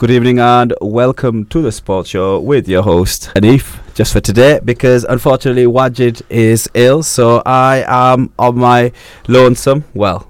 Good evening and welcome to the sports show with your host Hanif. Just for today, because unfortunately Wajid is ill, so I am on my lonesome. Well,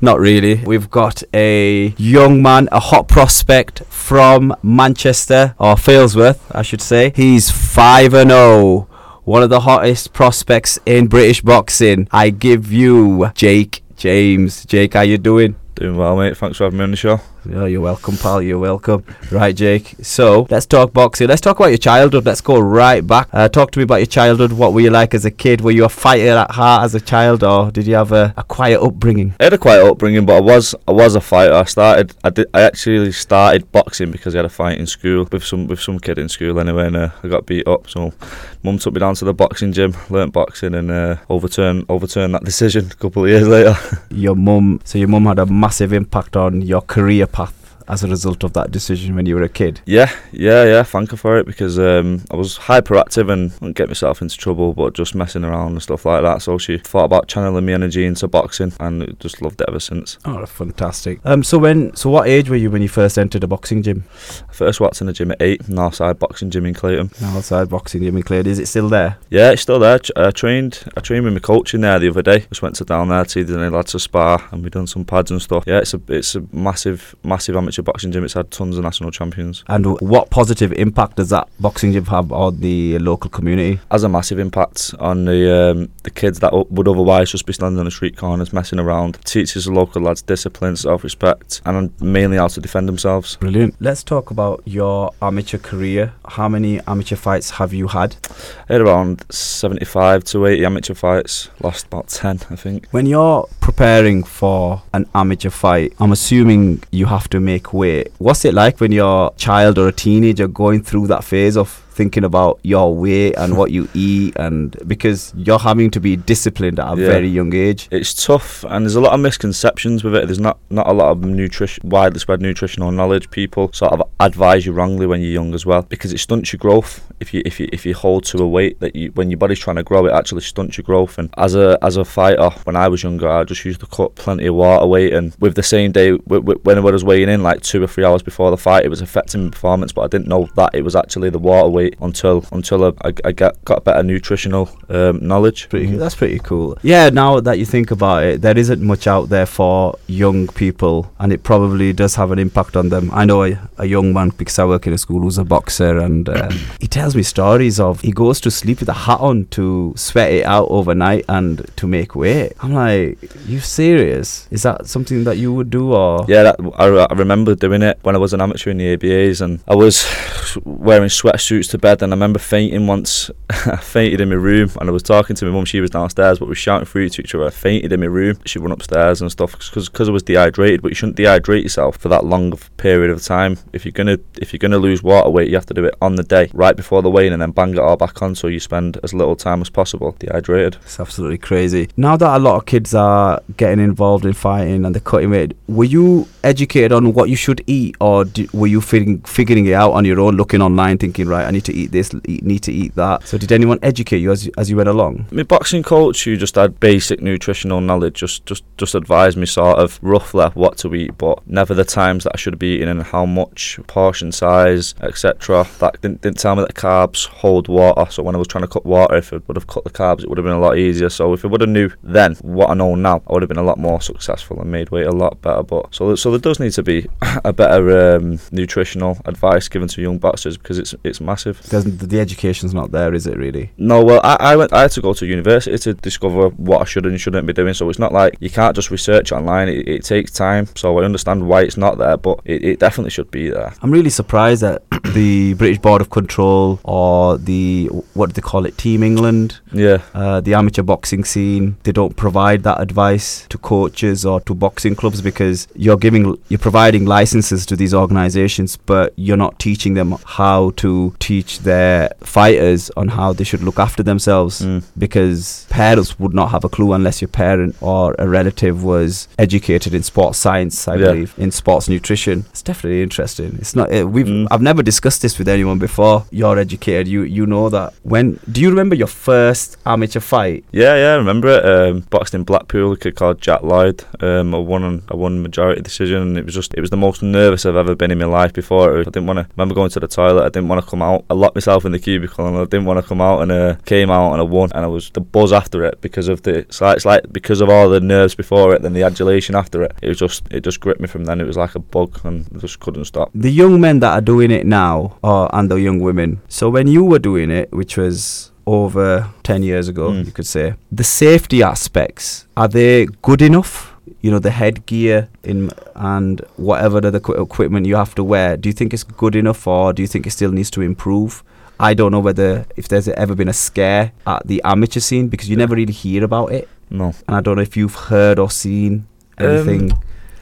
not really. We've got a young man, a hot prospect from Manchester or Failsworth, I should say. He's five and zero. One of the hottest prospects in British boxing. I give you Jake James. Jake, how you doing? Doing well, mate. Thanks for having me on the show. Yeah, you're welcome, pal. You're welcome. Right, Jake. So let's talk boxing. Let's talk about your childhood. Let's go right back. Uh, talk to me about your childhood. What were you like as a kid? Were you a fighter at heart as a child, or did you have a, a quiet upbringing? I had a quiet upbringing, but I was I was a fighter. I started I did I actually started boxing because I had a fight in school with some with some kid in school anyway, and uh, I got beat up. So mum took me down to the boxing gym, learnt boxing, and uh, overturned overturned that decision a couple of years later. your mum. So your mum had a massive impact on your career path as a result of that decision when you were a kid? Yeah, yeah, yeah. Thank her for it because um, I was hyperactive and wouldn't get myself into trouble, but just messing around and stuff like that. So she thought about channeling my energy into boxing and just loved it ever since. Oh, fantastic. Um, so when, so what age were you when you first entered a boxing gym? I first worked in a gym at eight, Northside Boxing Gym in Clayton. Northside Boxing Gym in Clayton. Is it still there? Yeah, it's still there. I trained, I trained with my coach in there the other day. Just went to down there to see the lads to spar and we done some pads and stuff. Yeah, it's a, it's a massive, massive amateur boxing gym. It's had tons of national champions. And what positive impact does that boxing gym have on the local community? Has a massive impact on the um, the kids that would otherwise just be standing on the street corners messing around. Teaches the local lads discipline, self respect, and mainly how to defend themselves. Brilliant. Let's talk about your amateur career. How many amateur fights have you had? I had around 75 to 80 amateur fights. Lost about 10, I think. When you're preparing for an amateur fight, I'm assuming you have to make weight. What's it like when you're a child or a teenager going through that phase of thinking about your weight and what you eat and because you're having to be disciplined at a yeah. very young age. It's tough and there's a lot of misconceptions with it. There's not not a lot of nutrition widely spread nutritional knowledge. People sort of advise you wrongly when you're young as well because it stunts your growth. If you if you if you hold to a weight that you when your body's trying to grow it actually stunts your growth. And as a as a fighter when I was younger I just used to cut plenty of water weight and with the same day when I was weighing in like two or three hours before the fight it was affecting my performance but I didn't know that it was actually the water weight weight until until I, I get got better nutritional um, knowledge. Pretty, that's pretty cool. Yeah, now that you think about it, there isn't much out there for young people, and it probably does have an impact on them. I know a, a young man because I work in a school who's a boxer, and uh, he tells me stories of he goes to sleep with a hat on to sweat it out overnight and to make weight. I'm like, you serious? Is that something that you would do, or yeah? That, I, I remember doing it when I was an amateur in the ABAs, and I was wearing sweatsuits to bed, and I remember fainting once. I fainted in my room, and I was talking to my mum. She was downstairs, but we were shouting through to each other. I fainted in my room. She went upstairs and stuff because I was dehydrated. But you shouldn't dehydrate yourself for that long period of time. If you're gonna if you're gonna lose water weight, you have to do it on the day, right before the weigh-in, and then bang it all back on, so you spend as little time as possible dehydrated. It's absolutely crazy. Now that a lot of kids are getting involved in fighting and they're cutting weight, were you educated on what you should eat, or were you figuring figuring it out on your own, looking online, thinking, right, I need to eat this, eat, need to eat that. So did anyone educate you as as you went along? My boxing coach, who just had basic nutritional knowledge, just just just advised me sort of roughly what to eat, but never the times that I should be eating and how much, portion size, etc. That didn't, didn't tell me that carbs hold water. So when I was trying to cut water, if I would have cut the carbs, it would have been a lot easier. So if I would have knew then what I know now, I would have been a lot more successful and made weight a lot better. But so so there does need to be a better um, nutritional advice given to young boxers because it's it's massive. Doesn't the education's not there, is it really? No, well, I, I went. I had to go to university to discover what I should and shouldn't be doing. So it's not like you can't just research online. It, it takes time. So I understand why it's not there, but it, it definitely should be there. I'm really surprised that the British Board of Control or the what do they call it, Team England, yeah, uh, the amateur boxing scene, they don't provide that advice to coaches or to boxing clubs because you're giving, you're providing licenses to these organisations, but you're not teaching them how to teach their fighters on how they should look after themselves mm. because parents would not have a clue unless your parent or a relative was educated in sports science, I yeah. believe, in sports nutrition. It's definitely interesting. It's not, uh, we've, mm. I've never discussed this with anyone before. You're educated. You you know that. When do you remember your first amateur fight? Yeah, yeah, I remember it. Um, boxed in Blackpool, a kid called Jack Lloyd. Um, I won, on I won majority decision, and it was just, it was the most nervous I've ever been in my life before. I didn't want to. Remember going to the toilet. I didn't want to come out. I locked myself in the cubicle, and I didn't want to come out. And uh, came out, and I won. And I was the buzz after it because of the. It's like, it's like because of all the nerves before it, then the adulation after it. It was just, it just gripped me from then. It was like a bug, and I just couldn't stop. The young men that are doing it now, or and the young women. So when you were doing it, which was over 10 years ago, Mm. you could say, the safety aspects, are they good enough? You know, the headgear in and whatever the equi- equipment you have to wear, do you think it's good enough or do you think it still needs to improve? I don't know whether if there's ever been a scare at the amateur scene because you never really hear about it. No, And I don't know if you've heard or seen Um, anything I,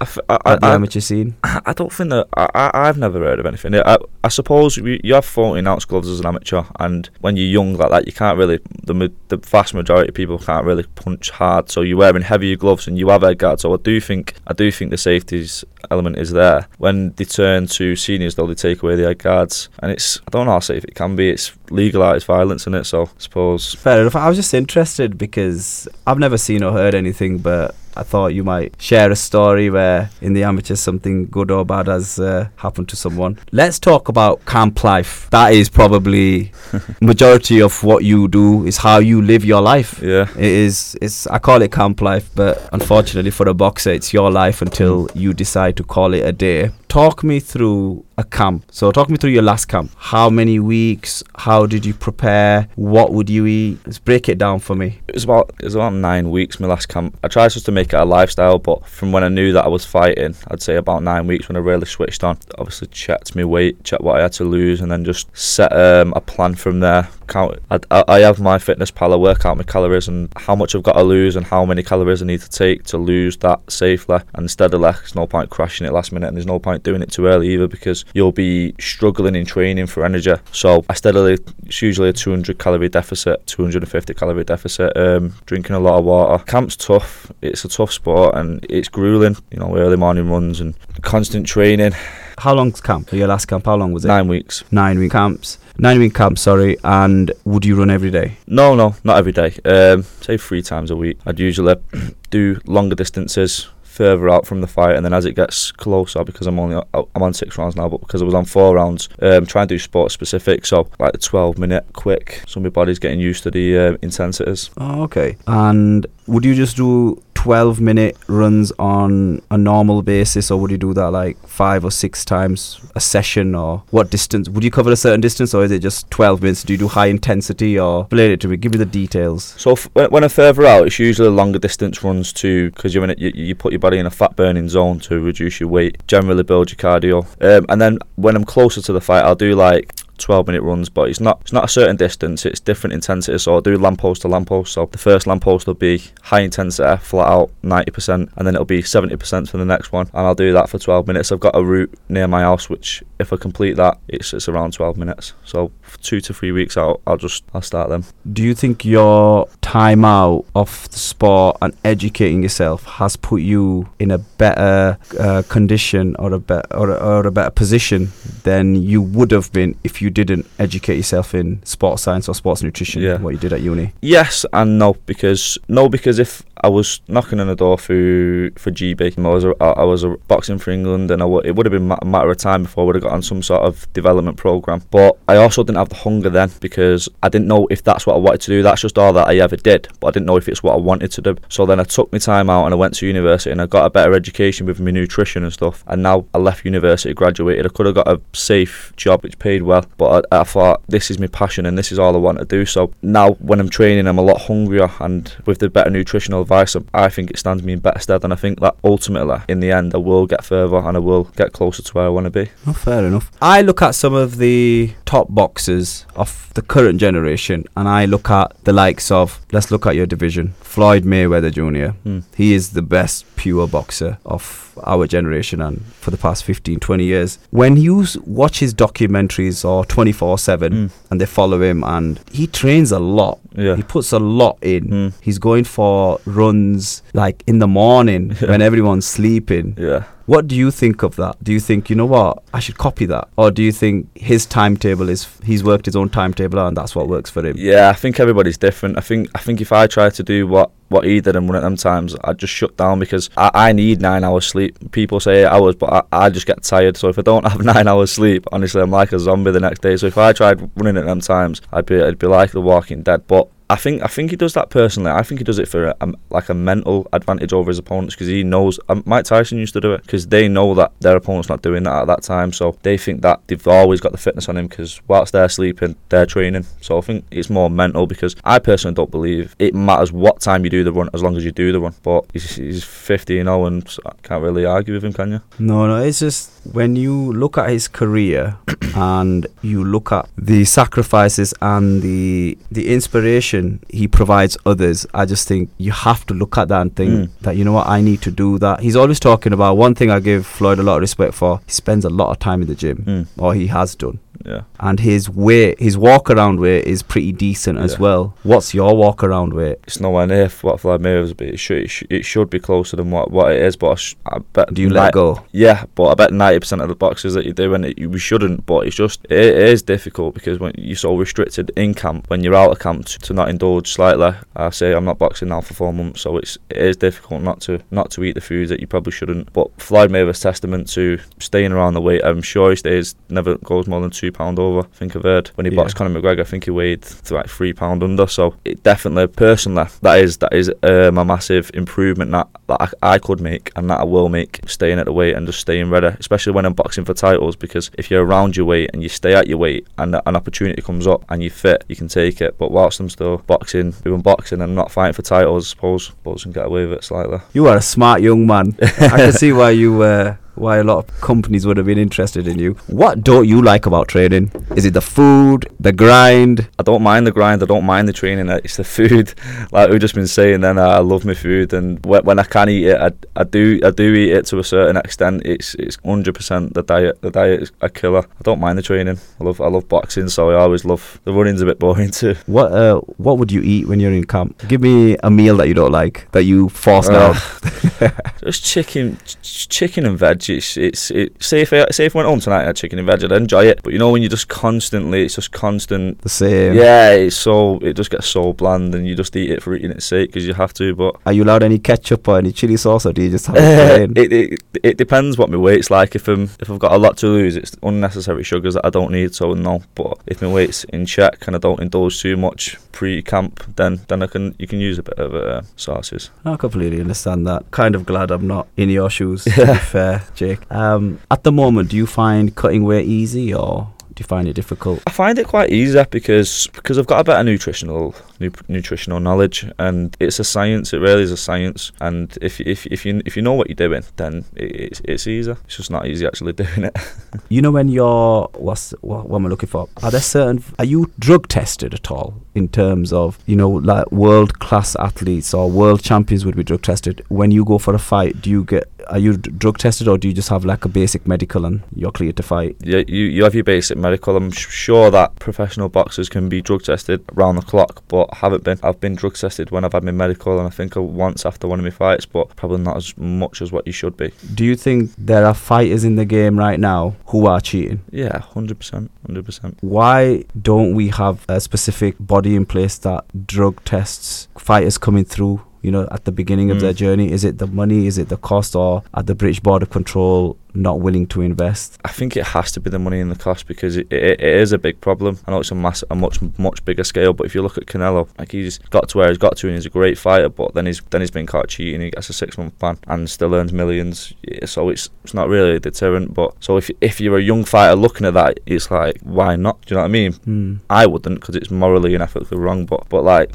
f- I, I, the I- amateur scene. I don't think that I, I I've never heard of anything. I, I suppose you, you have 14 ounce gloves as an amateur, and when you're young like that, you can't really the the vast majority of people can't really punch hard. So you're wearing heavier gloves and you have head guards. So I do think I do think the safeties element is there. When they turn to seniors, though, they take away the head guards, and it's I don't know how safe it can be. It's legalised violence in it, so I suppose. Fair enough. I was just interested because I've never seen or heard anything, but I thought you might share a story where in the amateur something good or bad has uh, happened to someone. Let's talk about camp life. That is probably majority of what you do is how you live your life. Yeah. It is. It's. I call it camp life, but unfortunately for a boxer, it's your life until you decide to call it a day. Talk me through a camp. So talk me through your last camp. How many weeks? How did you prepare? What would you eat? Let's break it down for me. It was about it was about nine weeks my last camp. I tried just to make it a lifestyle, but from when I knew that I was fighting, I'd say about nine weeks when I really switched on. Obviously checked my weight, checked what I had to lose, and then just set um, a plan from there. Count. I, I have my fitness pal. Work out my calories and how much I've got to lose and how many calories I need to take to lose that safely. And instead of like, there's no point crashing it last minute, and there's no point doing it too early either because you'll be struggling in training for energy. So I steadily, it's usually a 200 calorie deficit, 250 calorie deficit. Um, drinking a lot of water. Camp's tough. It's a tough sport and it's grueling. You know, early morning runs and constant training. How long's camp? Your last camp? How long was it? Nine weeks. Nine week camps. Nine week camps. Sorry. And would you run every day? No, no, not every day. Um, say three times a week. I'd usually do longer distances further out from the fight, and then as it gets closer, because I'm only I'm on six rounds now, but because I was on four rounds, um, try and do sport specific. So like the 12 minute quick. So my body's getting used to the uh, intensities. Oh, okay. And would you just do 12 minute runs on a normal basis, or would you do that like five or six times a session, or what distance? Would you cover a certain distance, or is it just 12 minutes? Do you do high intensity, or explain it to me? Give me the details. So f- when, when I'm further out, it's usually longer distance runs to because you're in it, you, you put your body in a fat burning zone to reduce your weight, generally build your cardio. Um, and then when I'm closer to the fight, I'll do like 12 minute runs, but it's not it's not a certain distance. It's different intensity. So I'll do lamppost to lamppost. So the first lamppost will be high intensity, flat out, 90%, and then it'll be 70% for the next one. And I'll do that for 12 minutes. I've got a route near my house, which if I complete that, it's it's around 12 minutes. So two to three weeks out, I'll just I'll start them. Do you think your time out of the sport and educating yourself has put you in a better uh, condition or a better or, or a better position than you would have been if you didn't educate yourself in sports science or sports nutrition? Yeah. What you did at uni. Yes and no because no because if I was knocking on the door for for GB, I was a, I was a boxing for England, and I w- it would have been a matter of time before I would have got on some sort of development program. But I also didn't have the hunger then because I didn't know if that's what I wanted to do. That's just all that I ever did, but I didn't know if it's what I wanted to do. So then I took my time out and I went to university and I got a better education with my nutrition and stuff. And now I left university, graduated. I could have got a safe job which paid well, but I, I thought this is my passion and this is all I want to do. So now when I'm training, I'm a lot hungrier and with the better nutritional advice, I think it stands me in better stead. And I think that ultimately, in the end, I will get further and I will get closer to where I want to be. Oh, fair enough. I look at some of the top boxers of the current generation, and I look at the likes of. Let's look at your division, Floyd Mayweather Jr. Hmm. He is the best pure boxer of our generation and for the past 15, 20 years. When you watch his documentaries or 24 7 Mm. and they follow him, and he trains a lot, Yeah. he puts a lot in. Mm. He's going for runs like in the morning Yeah. when everyone's sleeping. Yeah. What do you think of that? Do you think you know what I should copy that, or do you think his timetable is he's worked his own timetable out and that's what works for him? Yeah, I think everybody's different. I think I think if I try to do what what he did and one of them times, I'd just shut down because I, I need nine hours sleep. People say eight hours, but I, I just get tired. So if I don't have nine hours sleep, honestly, I'm like a zombie the next day. So if I tried running at them times, I'd be I'd be like The Walking Dead. But I think I think he does that personally. I think he does it for a, a, like a mental advantage over his opponents because he knows. Um, Mike Tyson used to do it because they know that their opponent's not doing that at that time, so they think that they've always got the fitness on him because whilst they're sleeping, they're training. So I think it's more mental because I personally don't believe it matters what time you do the run as long as you do the run. But he's, he's 50 you know, and I can't really argue with him, can you? No, no. It's just when you look at his career and you look at the sacrifices and the the inspiration he provides others, I just think you have to look at that and think Mm. that you know what I need to do that. He's always talking about one thing I give Floyd a lot of respect for. He spends a lot of time in the gym, Mm. or he has done. Yeah. And his weight, his walk around weight is pretty decent as well. What's your walk around weight? It's nowhere near what Floyd Mayweather's but It should, it should it should be closer than what, what it is, but I, sh- I bet Do you let go? Yeah, but I bet ninety percent of the boxes that you do, and it, you shouldn't. But it's just it, it is difficult because when you're so restricted in camp, when you're out of camp, to, to not indulge slightly. I say I'm not boxing now for four months, so it's it is difficult not to not to eat the food that you probably shouldn't. But Floyd Mayweather's testament to staying around the weight. I'm sure he stays never goes more than two pound over. I think I've heard when he Yeah. boxed Conor McGregor, I think he weighed like three pound under. So it definitely, personally, that is that is um, a massive improvement that, that I, I could make and that I will make staying at the weight and just staying ready, especially when I'm boxing for titles. Because if you're around your weight and you stay at your weight and an opportunity comes up and you fit, you can take it. But whilst I'm still boxing, doing boxing and not fighting for titles, I suppose, I can get away with it slightly. You are a smart young man. I can see why you uh, why a lot of companies would have been interested in you. What don't you like about training? Is it the food, the grind? I don't mind the grind. I don't mind the training. It's the food, like we've just been saying. Then I love my food, and wh- when I can eat it, I, I do I do eat it to a certain extent. It's it's hundred percent the diet. The diet is a killer. I don't mind the training. I love I love boxing, so I always love the running's a bit boring too. What uh, what would you eat when you're in camp? Give me a meal that you don't like that you force Uh, down. Just chicken, ch- chicken and veg. It's it's it. Say if I, say if I went home tonight and had chicken and veg, I'd enjoy it. But you know when you're just constantly, it's just constant The same. Yeah, it's so it just gets so bland, and you just eat it for eating its sake because you have to. But Are you allowed any ketchup or any chili sauce, or do you just have it Uh, it, it it depends what my weight's like. If I'm if I've got a lot to lose, it's unnecessary sugars that I don't need. So no. But if my weight's in check and I don't indulge too much pre-camp, then then I can you can use a bit of uh, sauces. I completely understand that. Kind of glad I'm not in your shoes. To be fair, Jake. Um, at the moment, do you find cutting weight easy, or do you find it difficult? I find it quite easy because because I've got a better nutritional nu- nutritional knowledge, and it's a science. It really is a science. And if if if you if you know what you're doing, then it, it's it's easy. It's just not easy actually doing it. You know when you're what's what, what am I looking for? Are there certain? Are you drug tested at all in terms of you know like world class athletes or world champions would be drug tested? When you go for a fight, do you get are you d- drug tested or do you just have like a basic medical and you're cleared to fight? Yeah, you, you have your basic medical. I'm sh- sure that professional boxers can be drug tested around the clock, but I haven't been. I've been drug tested when I've had my medical, and I think once after one of my fights, but probably not as much as what you should be. Do you think there are fighters in the game right now who are cheating? Yeah, hundred percent, hundred percent. Why don't we have a specific body in place that drug tests fighters coming through? You know, at the beginning of Mm. their journey, is it the money? Is it the cost? Or at the British Board of Control not willing to invest? I think it has to be the money and the cost because it, it, it is a big problem. I know it's a mass, a much much bigger scale, but if you look at Canelo, like he's got to where he's got to, and he's a great fighter, but then he's then he's been caught cheating. He gets a six month ban and still earns millions. Yeah, So it's it's not really a deterrent. But so if if you're a young fighter looking at that, it's like why not? Do you know what I mean? Hmm. I wouldn't because it's morally and ethically wrong. But but like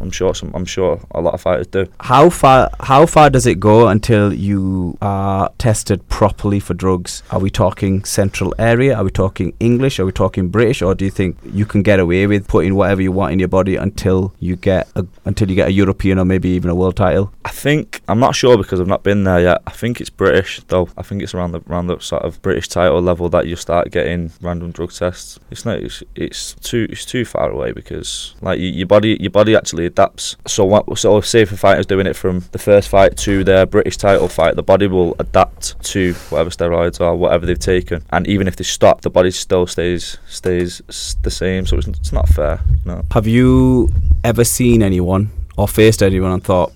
I'm sure some I'm sure a lot of fighters do. How far? How far does it go until you are tested properly for drugs? Are we talking central area? Are we talking English? Are we talking British? Or do you think you can get away with putting whatever you want in your body until you get a, until you get a European or maybe even a world title? I think I'm not sure because I've not been there yet. I think it's British though. I think it's around the around the sort of British title level that you start getting random drug tests. It's not. It's, it's too. It's too far away because like you, your body your body actually adapts. So what? So say if a fighter's doing it from the first fight to their British title fight, the body will adapt to whatever steroids or whatever they've taken, and even if they stop, the body still stays stays the same. So it's, it's not fair. Have you ever seen anyone or faced anyone and thought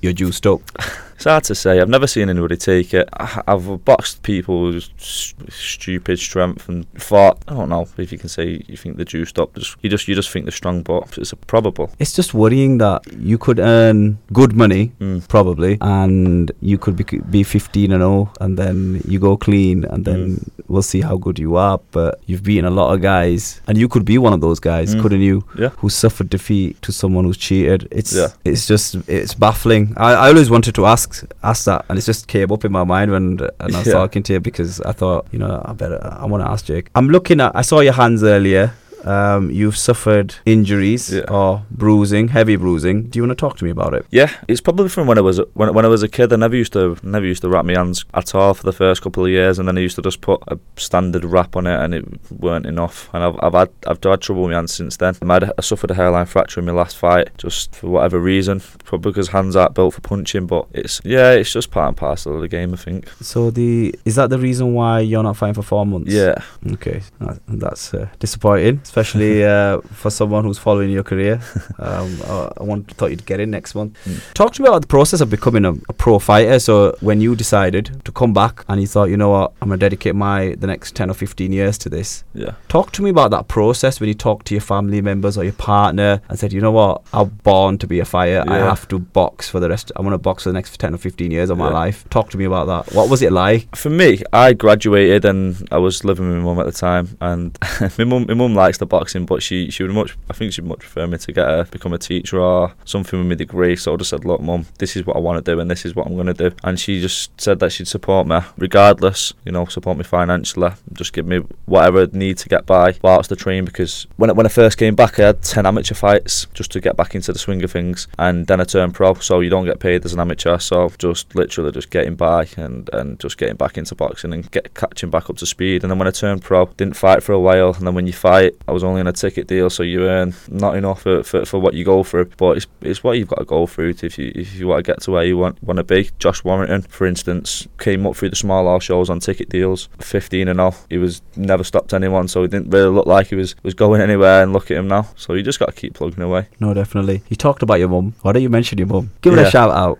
you're juiced up? It's hard to say. I've never seen anybody take it. I've boxed people with stupid strength and thought. I don't know if you can say you think they're juiced up. Just, you just you just think they're strong, but it's probable. It's just worrying that you could earn good money Mm. probably, and you could be, be 15 and 0, and then you go clean, and then Mm. we'll see how good you are. But you've beaten a lot of guys, and you could be one of those guys, Mm. couldn't you? Yeah. Who suffered defeat to someone who's cheated. It's Yeah. it's just it's baffling. I, I always wanted to ask ask that, and it just came up in my mind when and I was Yeah. talking to you because I thought you know I better I want to ask Jake. I'm looking at I saw your hands earlier. Um, you've suffered injuries Yeah. or bruising, heavy bruising. Do you want to talk to me about it? Yeah, it's probably from when I was when when I was a kid. I never used to never used to wrap my hands at all for the first couple of years, and then I used to just put a standard wrap on it, and it weren't enough. And I've I've had I've had trouble with my hands since then. I, had, I suffered a hairline fracture in my last fight, just for whatever reason, probably because hands aren't built for punching. But it's yeah, it's just part and parcel of the game. I think. So the is that the reason why you're not fighting for four months? Yeah, Okay, that- that's uh, disappointing, especially uh, for someone who's following your career. Um, I, I want, thought you'd get in next month. Mm. Talk to me about the process of becoming a, a pro fighter. So when you decided to come back and you thought, you know what, I'm gonna dedicate my the next ten or fifteen years to this. yeah. Talk to me about that process when you talk to your family members or your partner and said, you know what, I'm born to be a fighter. I have to box for the rest. I'm gonna box for the next ten or fifteen years of my Yeah. life. Talk to me about that. What was it like? For me, I graduated and I was living with my mum at the time, and my mum, my mum likes boxing, but she, she would much, I think she'd much prefer me to get a become a teacher or something with my degree. So I just said, look, mum, this is what I want to do, and this is what I'm going to do. And she just said that she'd support me regardless, you know, support me financially, just give me whatever I need to get by whilst the train. Because when I, when I first came back, I had ten amateur fights just to get back into the swing of things, and then I turned pro. So you don't get paid as an amateur, so just literally just getting by and and just getting back into boxing and get catching back up to speed. And then when I turned pro, didn't fight for a while, and then when you fight, was only on a ticket deal, so you earn not enough for, for, for what you go through. But it's, it's what you've got to go through to if you if you want to get to where you want want to be. Josh Warrington, for instance, came up through the small hall shows on ticket deals, 15 and 0. He was never stopped anyone, so he didn't really look like he was was going anywhere. And look at him now. So you just got to keep plugging away. No, definitely. You talked about your mum. Why don't you mention your mum? Give her a shout out.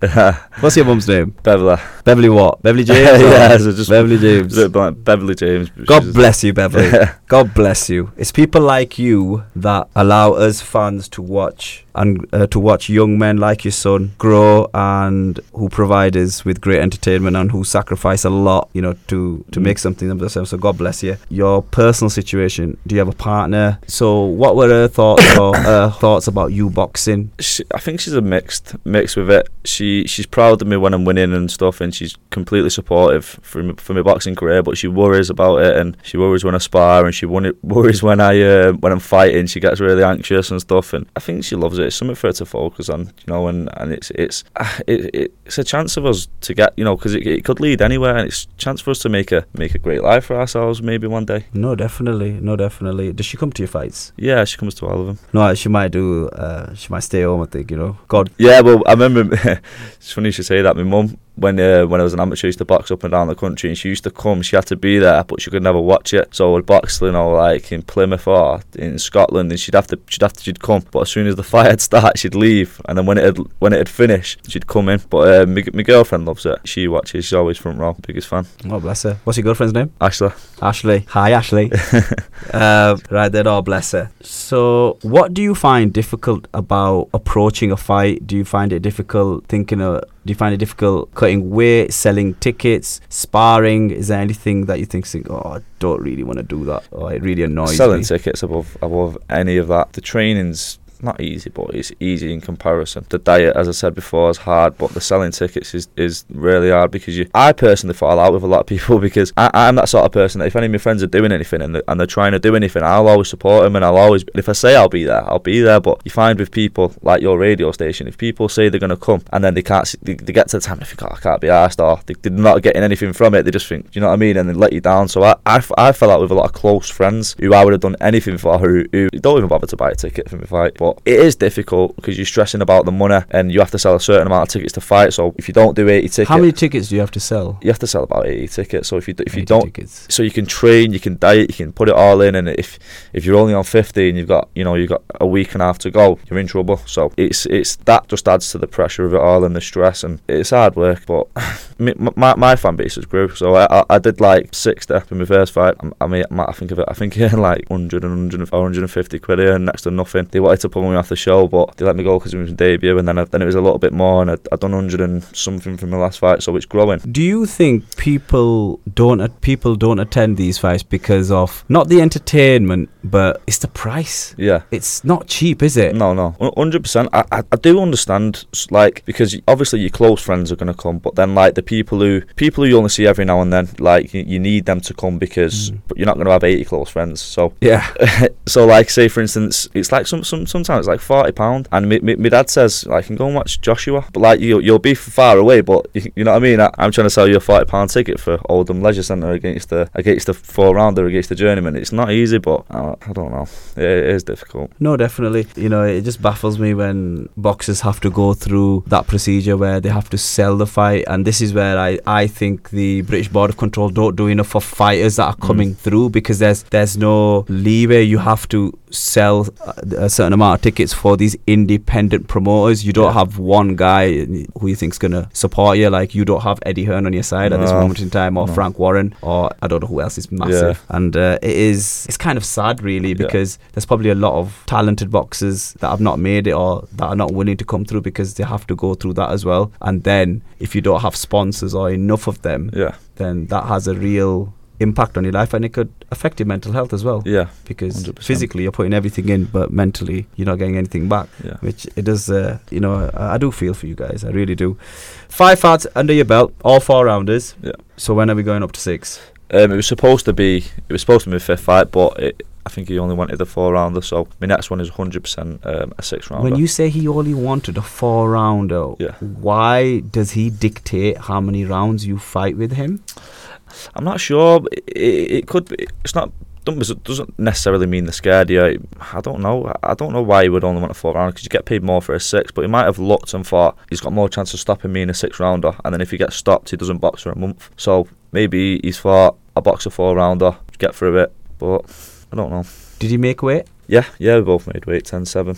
What's your mum's name? Beverly. Beverly what? Beverly James? yeah, so just Beverly James. a bit like Beverly James. God bless you, Beverly. God bless you. It's people like you that allow us fans to watch and uh, to watch young men like your son grow and who provide us with great entertainment and who sacrifice a lot, you know, to to Mm. make something of themselves. So God bless you. Your personal situation. Do you have a partner? So what were her thoughts or her thoughts about you boxing? she, I think she's a mixed mix with it. She she's proud of me when I'm winning and stuff, and she's completely supportive for me, for my boxing career. But she worries about it, and she worries when I spar, and she worries when I uh, when I'm fighting. She gets really anxious and stuff, and I think she loves it. It's something for her to focus on, you know. And, and it's it's it, it's a chance of us to get, you know, because it, it could lead anywhere, and it's a chance for us to make a make a great life for ourselves maybe one day. No, definitely. No, definitely. Does she come to your fights? Yeah, she comes to all of them. No, she might do. Uh, she might stay home. I think you know. God Yeah, well, I remember. it's funny you should say that. My mum, when uh, when I was an amateur, used to box up and down the country, and she used to come. She had to be there, but she could never watch it. So I would box, you know, like in Plymouth or in Scotland, and she'd have to, she'd have to, she'd come. But as soon as the fight had started, she'd leave, and then when it had, when it had finished, she'd come in. But uh, my, my girlfriend loves it. She watches. She's always front row, biggest fan. Oh, bless her. What's your girlfriend's name? Ashley. Ashley. Hi, Ashley. uh, right then, oh, bless her. So, what do you find difficult about approaching a fight? Do you find it difficult thinking of. Do you find it difficult cutting weight, selling tickets, sparring? Is there anything that you think, think oh, I don't really want to do that, or it really annoys Selling me? tickets above above any of that. The training's not easy, but it's easy in comparison. The diet, as I said before, is hard, but the selling tickets is, is really hard because you. I personally fall out with a lot of people because I, I'm that sort of person that if any of my friends are doing anything and, and they're trying to do anything, I'll always support them and I'll always. If I say I'll be there, I'll be there. But you find with people like your radio station, if people say they're going to come and then they can't, they, they get to the time, they think, oh, I can't be asked, or they, they're not getting anything from it. They just think, do you know what I mean? And they let you down. So I I fell out with a lot of close friends who I would have done anything for, who, who don't even bother to buy a ticket for my fight. But it is difficult because you're stressing about the money and you have to sell a certain amount of tickets to fight. So if you don't do 80 tickets, How many tickets do you have to sell? you have to sell about 80 tickets. So if you d- if you don't tickets. so you can train, you can diet, you can put it all in, and if if you're only on 50 and you've got you know you've got a week and a half to go, you're in trouble. So it's it's that just adds to the pressure of it all and the stress, and it's hard work. But my my fan base has grew, so I, I, I did like 60 in my first fight. I mean, I think of it, I think I earned like 100 and 100, 450 quid here, and next to nothing. They wanted to pull me off the show, but they let me go because it was my debut, and then I, then it was a little bit more, and I'd, I'd done 100 and something from my last fight, so it's growing. Do you think people don't people don't attend these fights because of not the entertainment, but it's the price? Yeah. It's not cheap, is it? No, no, hundred percent. I, I, I do understand, like, because obviously your close friends are gonna come, but then like the people who people who you only see every now and then, like you, you need them to come because Mm. but you're not gonna have eighty close friends. So, Yeah. so like, say for instance, it's like some, some sometimes it's like forty pound, and my, dad says like, I can go and watch Joshua, but like you you'll be far away, but you, you know what I mean. I, I'm trying to sell you a forty pound ticket for Oldham Leisure Centre against the against the four rounder against the journeyman. It's not easy, but uh, I don't know. It, it is difficult. No, definitely. You know, it just baffles me when boxers have to go through that procedure where they have to sell the fight, and this is where I, I think the British Board of Control don't do enough for fighters that are Mm. coming through because there's there's no leeway. You have to sell uh, a certain amount of tickets for these independent promoters. You don't Yeah. have one guy who you think's gonna support you. Like you don't have Eddie Hearn on your side at this moment in time, or No. Frank Warren, or I don't know who else is massive. And uh, it is it's kind of sad, really, Yeah. because there's probably a lot of talented boxers that have not made it or that are not willing to come through because they have to go through that as well. And then if you don't have sponsors or enough of them, Yeah, then that has a real impact on your life and it could affect your mental health as well. yeah, Because 100%. physically you're putting everything in, but mentally you're not getting anything back. yeah. Which it does, uh, you know, I, I do feel for you guys. I really do. Five fights under your belt, all four rounders. Yeah. So when are we going up to six? Um, it was supposed to be it was supposed to be my fifth fight, but it, I think he only wanted the four rounder. So my next one is 100% um, a six rounder. When you say he only wanted a four rounder, Yeah. why does he dictate how many rounds you fight with him? I'm not sure. It, it, it could be. It's not. Doesn't doesn't necessarily mean they're scared. Yeah, I don't know. I- I don't know why he would only want a four rounder because you get paid more for a six. But he might have looked and thought he's got more chance of stopping me in a six rounder, and then if he gets stopped, he doesn't box for a month. So maybe he's thought a box a four rounder, get through it. But I don't know. Did he make weight? Yeah, yeah, we both made weight 10-7.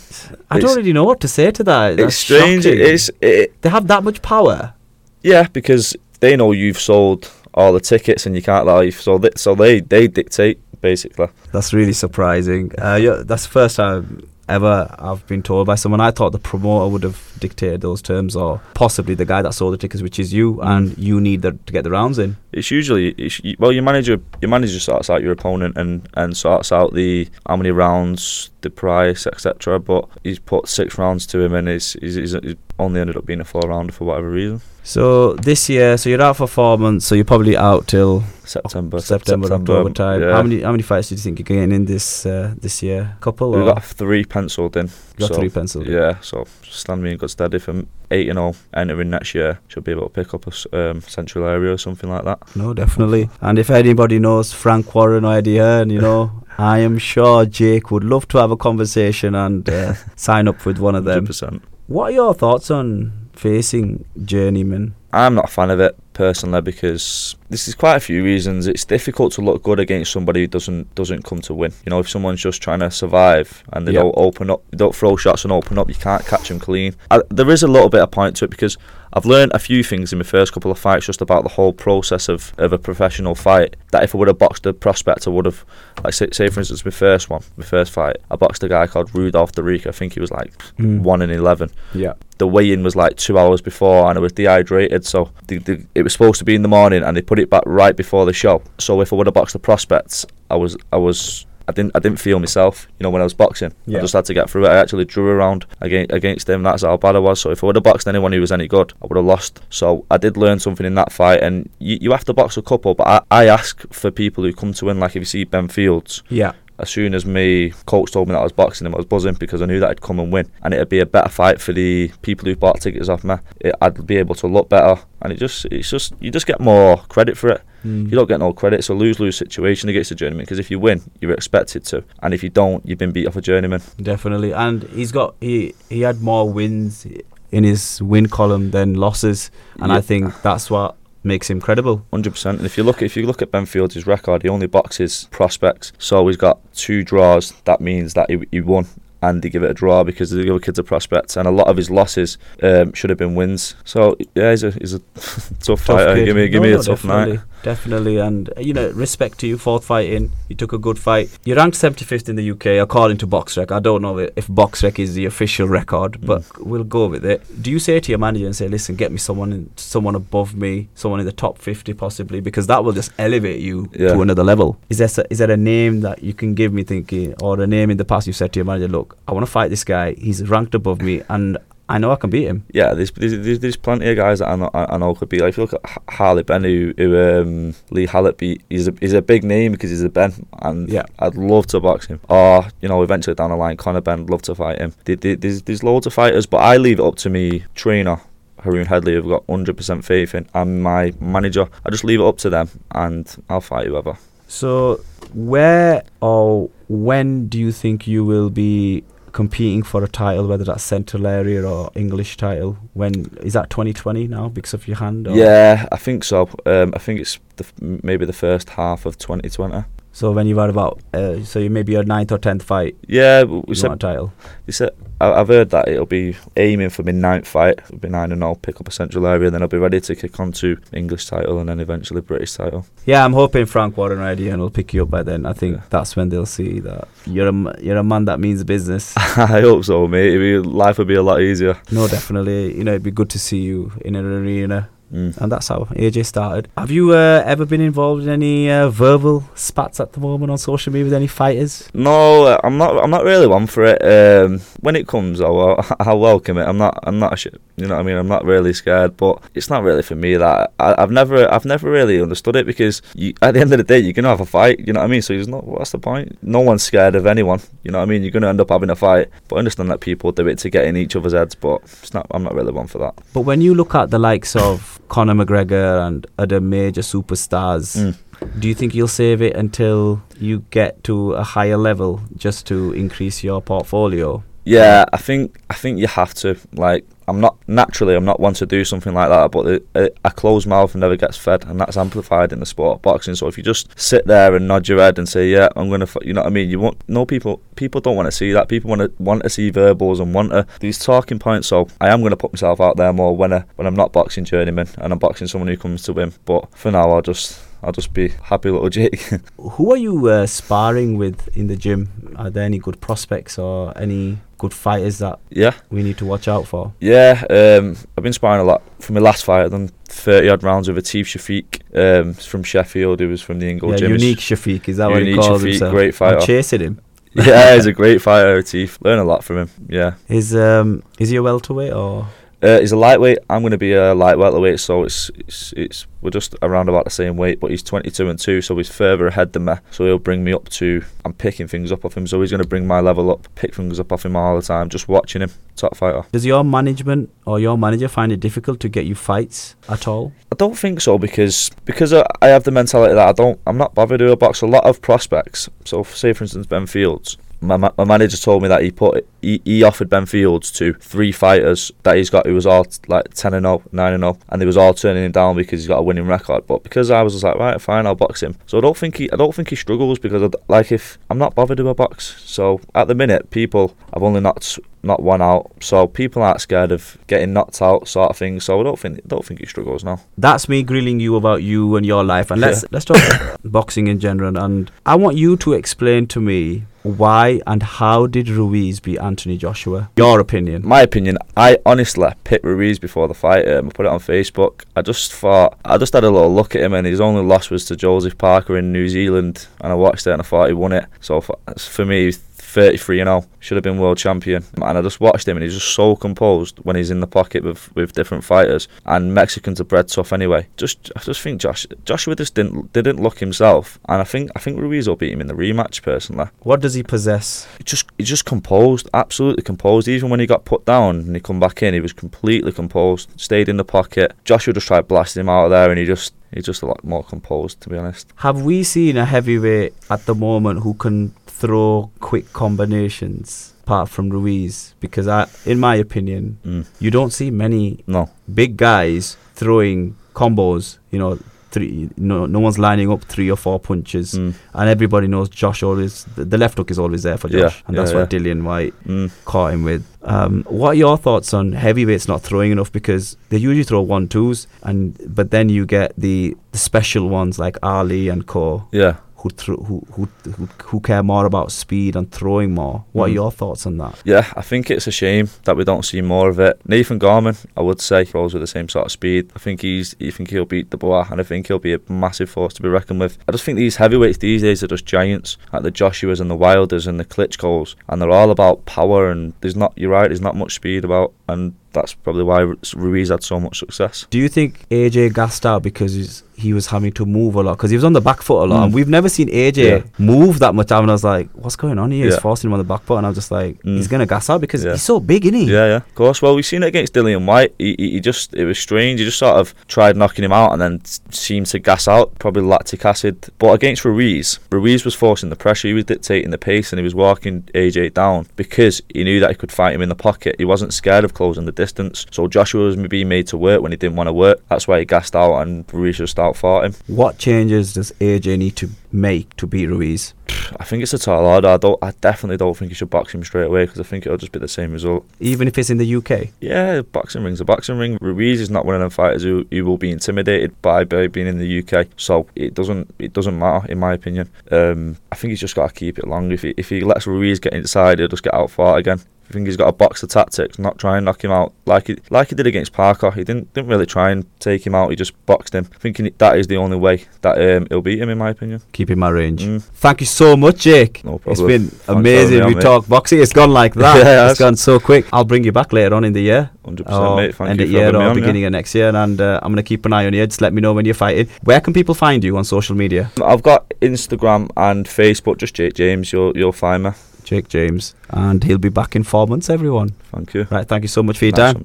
I It's- don't really know what to say to that. That's It's strange. It shocking. is. It, They have that much power. Yeah, because they know you've sold all the tickets and you can't leave, so they, so they they dictate basically. That's really surprising. Uh, yeah, that's the first time ever I've been told by someone. I thought the promoter would have dictated those terms, or possibly the guy that sold the tickets, which is you, Mm. and you need the, to get the rounds in. It's usually it's, well, your manager your manager sorts out your opponent and and sorts out the how many rounds, the price, etc. But he's put six rounds to him, and he's, he's, he's he's only ended up being a four rounder for whatever reason. So this year, so you're out for four months, so you're probably out till September, September, October time. Yeah. How many how many fights do you think you're getting in this uh, this year? Couple We've or got three penciled in. got so, three pencils? Yeah, so stand me in good stead if I'm eight and zero entering next year. Should be able to pick up a s- um, central area or something like that. No, definitely. And if anybody knows Frank Warren or Eddie Hearn, you know, I am sure Jake would love to have a conversation and uh, sign up with one of them. 100%. What are your thoughts on facing journeyman? I'm not a fan of it personally because this is quite a few reasons. It's difficult to look good against somebody who doesn't doesn't come to win. You know, if someone's just trying to survive and they Yeah. don't open up, don't throw shots and open up, you can't catch them clean. I, there is a little bit of point to it because I've learned a few things in my first couple of fights just about the whole process of, of a professional fight. That if I would have boxed a prospect, I would have, like say, say for instance, my first one, my first fight, I boxed a guy called Rudolph Derica. I think he was like mm. one in eleven Yeah. the weigh-in was like two hours before and I was dehydrated so the, the, it was supposed to be in the morning and they put it back right before the show so if I would have boxed the prospects I was I was I didn't I didn't feel myself. You know, when I was boxing, Yeah. I just had to get through it. I actually drew around against against him. That's how bad I was. So if I would have boxed anyone who was any good, I would have lost. So I did learn something in that fight. And you, you have to box a couple, but I, I ask for people who come to win. Like if you see Ben Fields, Yeah. as soon as me coach told me that I was boxing him, I was buzzing because I knew that I'd come and win, and it'd be a better fight for the people who bought tickets off me. It, I'd be able to look better, and it just, it's just, you just get more credit for it. Mm. You don't get no credit. It's a lose-lose situation against a journeyman because if you win, you're expected to, and if you don't, you've been beat off a journeyman. Definitely, and he's got he he had more wins in his win column than losses, and I think that's what makes him credible. Hundred percent. And if you look, if you look at Ben Fields' record, he only boxes prospects. So he's got two draws. That means that he, he won, and they give it a draw because the other kids are prospects. And a lot of his losses um, should have been wins. So yeah, he's a he's a tough, Tough fighter. kid. Give me give No, me no, a tough definitely, night. Definitely, and you know, respect to you. Fourth fight in, you took a good fight. You ranked 75th in the UK according to BoxRec. I don't know if BoxRec is the official record, but Mm. we'll go with it. Do you say to your manager and say, "Listen, get me someone, in, someone above me, someone in the top 50 possibly, because that will just elevate you Yeah. to another level." Is there s- there a name that you can give me, thinking, or a name in the past you said to your manager, "Look, I want to fight this guy. He's ranked above me, and I know I can beat him." Yeah, there's, there's there's plenty of guys that I know, I know could be like. If you look at Harley Benn, who, who um, Lee Hallett beat, he's a he's a big name because he's a Benn, and Yeah. I'd love to box him. Or you know, eventually down the line, Conor Benn, I'd love to fight him. There- there- There's there's loads of fighters, but I leave it up to me trainer. Haroon Headley, I've got 100% faith in, and my manager. I just leave it up to them, and I'll fight whoever. So, where or when do you think you will be competing for a title, whether that's Central Area or English title? When is that 2020 now because of your hand? Or? Yeah, I think so. Um, I think it's the, maybe the first half of 2020. So when you were about, uh, so you maybe your ninth or tenth fight, Yeah, we said title. They said I, I've heard that it'll be aiming for my ninth fight. It'll be nine and all, pick up a central area, and then I'll be ready to kick on to English title and then eventually British title. Yeah, I'm hoping Frank Warren ready and will pick you up by then. I think Yeah. that's when they'll see that you're a you're a man that means business. I hope so, mate. Be, life will be a lot easier. no, definitely. You know, it'd be good to see you in an arena Mm. and that's how AJ started. Have you uh, ever been involved in any uh, verbal spats at the moment on social media with any fighters? No, uh, I'm not. I'm not really one for it. Um, when it comes, I'll, I'll welcome it. I'm not. I'm not. A shit, you know what I mean? I'm not really scared, but it's not really for me. That I, I've never. I've never really understood it because you, at the end of the day, you're gonna have a fight. You know what I mean? So there's no. What's the point? No one's scared of anyone. You know what I mean? You're gonna end up having a fight. But I understand that people do it to get in each other's heads. But it's not. I'm not really one for that. But when you look at the likes of Conor McGregor and other major superstars, Mm. do you think you'll save it until you get to a higher level just to increase your portfolio? Yeah, I think I think you have to. Like, I'm not naturally I'm not one to do something like that, but it, it, a closed mouth never gets fed, and that's amplified in the sport of boxing. So if you just sit there and nod your head and say, "Yeah, I'm gonna," you know what I mean? You want no people. People don't want to see that. People want to want to see verbals and want to these talking points. So I am gonna put myself out there more when I, when I'm not boxing journeyman and I'm boxing someone who comes to win. But for now, I'll just I'll just be happy little Jake. Who are you uh, sparring with in the gym? Are there any good prospects or any good fighters that yeah. we need to watch out for? Yeah, um, I've been sparring a lot. For my last fight, I've done 30 odd rounds with Atif Shafiq um, from Sheffield, who was from the Ingle yeah, gym. unique Shafiq, is that what he calls Shafiq, himself? great fighter. I'm chasing him. yeah, he's a great fighter, Atif. Learn a lot from him, yeah. Is um is he a welterweight or Uh, he's a lightweight. I'm going to be a light welterweight, so it's, it's it's we're just around about the same weight. But he's 22 and two, so he's further ahead than me. So he'll bring me up to. I'm picking things up off him, so he's going to bring my level up. Pick things up off him all the time. Just watching him, top fighter. does your management or your manager find it difficult to get you fights at all? I don't think so because because I I have the mentality that I don't I'm not bothered to box a lot of prospects. So say for instance Ben Fields. My, ma- my manager told me that he put he, he offered Ben Fields to three fighters that he's got who was all like 10 and 0, 9 and 0 and they was all turning him down because he's got a winning record but because I was just like right fine I'll box him so I don't think he I don't think he struggles because I like if I'm not bothered to a box so at the minute people I've only knocked not one out. So people aren't scared of getting knocked out, sort of thing. So I don't think don't think he struggles now. That's me grilling you about you and your life, and let's Yeah. let's talk boxing in general. And I want you to explain to me why and how did Ruiz beat Anthony Joshua? Your opinion. My opinion, I honestly picked Ruiz before the fight. Um, I put it on Facebook. I just thought, I just had a little look at him, and his only loss was to Joseph Parker in New Zealand, and I watched it and I thought he won it. So for, for me, 33 you know should have been world champion and I just watched him and he's just so composed when he's in the pocket with, with different fighters and Mexicans are bred tough anyway just I just think Josh Joshua just didn't didn't look himself and I think I think Ruiz will beat him in the rematch personally What does he possess? he just he just composed, absolutely composed. Even when he got put down and he come back in, he was completely composed, stayed in the pocket. Joshua just tried blasting him out of there, and he just he's just a lot more composed, to be honest. Have we seen a heavyweight at the moment who can throw quick combinations apart from Ruiz? Because I, in my opinion, Mm. you don't see many No, big guys throwing combos. You know, three. No, no one's lining up three or four punches, mm. and everybody knows Josh always. The, the left hook is always there for Yeah, Josh, and that's yeah, what Dillian Whyte Mm. caught him with. Um, what are your thoughts on heavyweights not throwing enough? Because they usually throw one twos, and but then you get the, the special ones like Ali and Co. yeah. Who, thro- who who who who care more about speed and throwing more? What Mhm. are your thoughts on that? Yeah, I think it's a shame that we don't see more of it. Nathan Gorman, I would say, throws with the same sort of speed. I think he's, I think he'll beat the Dubois, and I think he'll be a massive force to be reckoned with. I just think these heavyweights these days are just giants, like the Joshuas and the Wilders and the Klitschko's, and they're all about power. And there's not, you're right, there's not much speed about, and that's probably why Ruiz had so much success. Do you think AJ out because he's, he was having to move a lot? Because he was on the back foot a lot, Mm. and we've never seen AJ Yeah. move that much. And I was like, "What's going on here?" He's forcing him on the back foot, and I was just like, Mm. "He's gonna gas out because Yeah. he's so big, isn't he?" Yeah, yeah, of course. Well, we've seen it against Dillian Whyte. He, he, he just, it was strange. He just sort of tried knocking him out and then seemed to gas out, probably lactic acid. But against Ruiz, Ruiz was forcing the pressure. He was dictating the pace and he was walking AJ down because he knew that he could fight him in the pocket. He wasn't scared of closing the distance. So Joshua was being made to work when he didn't want to work. That's why he gassed out and Ruiz just outfought him. What changes does AJ need to make to beat Ruiz? I think it's a tall order. I don't. I definitely don't think he should box him straight away because I think it'll just be the same result. Even if it's in the UK, Yeah, boxing ring's a boxing ring. Ruiz is not one of them fighters who, who will be intimidated by, by being in the UK. So it doesn't it doesn't matter in my opinion. Um, I think he's just got to keep it long. If he if he lets Ruiz get inside, he'll just get out fought again. I think he's got a box the tactics, not try and knock him out like he like he did against Parker. He didn't didn't really try and take him out. He just boxed him, thinking that is the only way that um, he'll beat him in my opinion. keep in my range. Mm, Thank you so much, Jake. no It's problem. been for having amazing. We talk boxing. It's gone like that. Yeah, it's gone so quick. I'll bring you back later on in the year. Hundred percent, or mate. Thank end you of for year or on. yeah. beginning of next year, and uh, I'm gonna keep an eye on you. Just let me know when you're fighting. Where can people find you on social media? I've got Instagram and Facebook. Just Jake James. You'll you'll find me. Jake James, and he'll be back in four months. Everyone, Thank you. right? Thank you so much for your Nice time.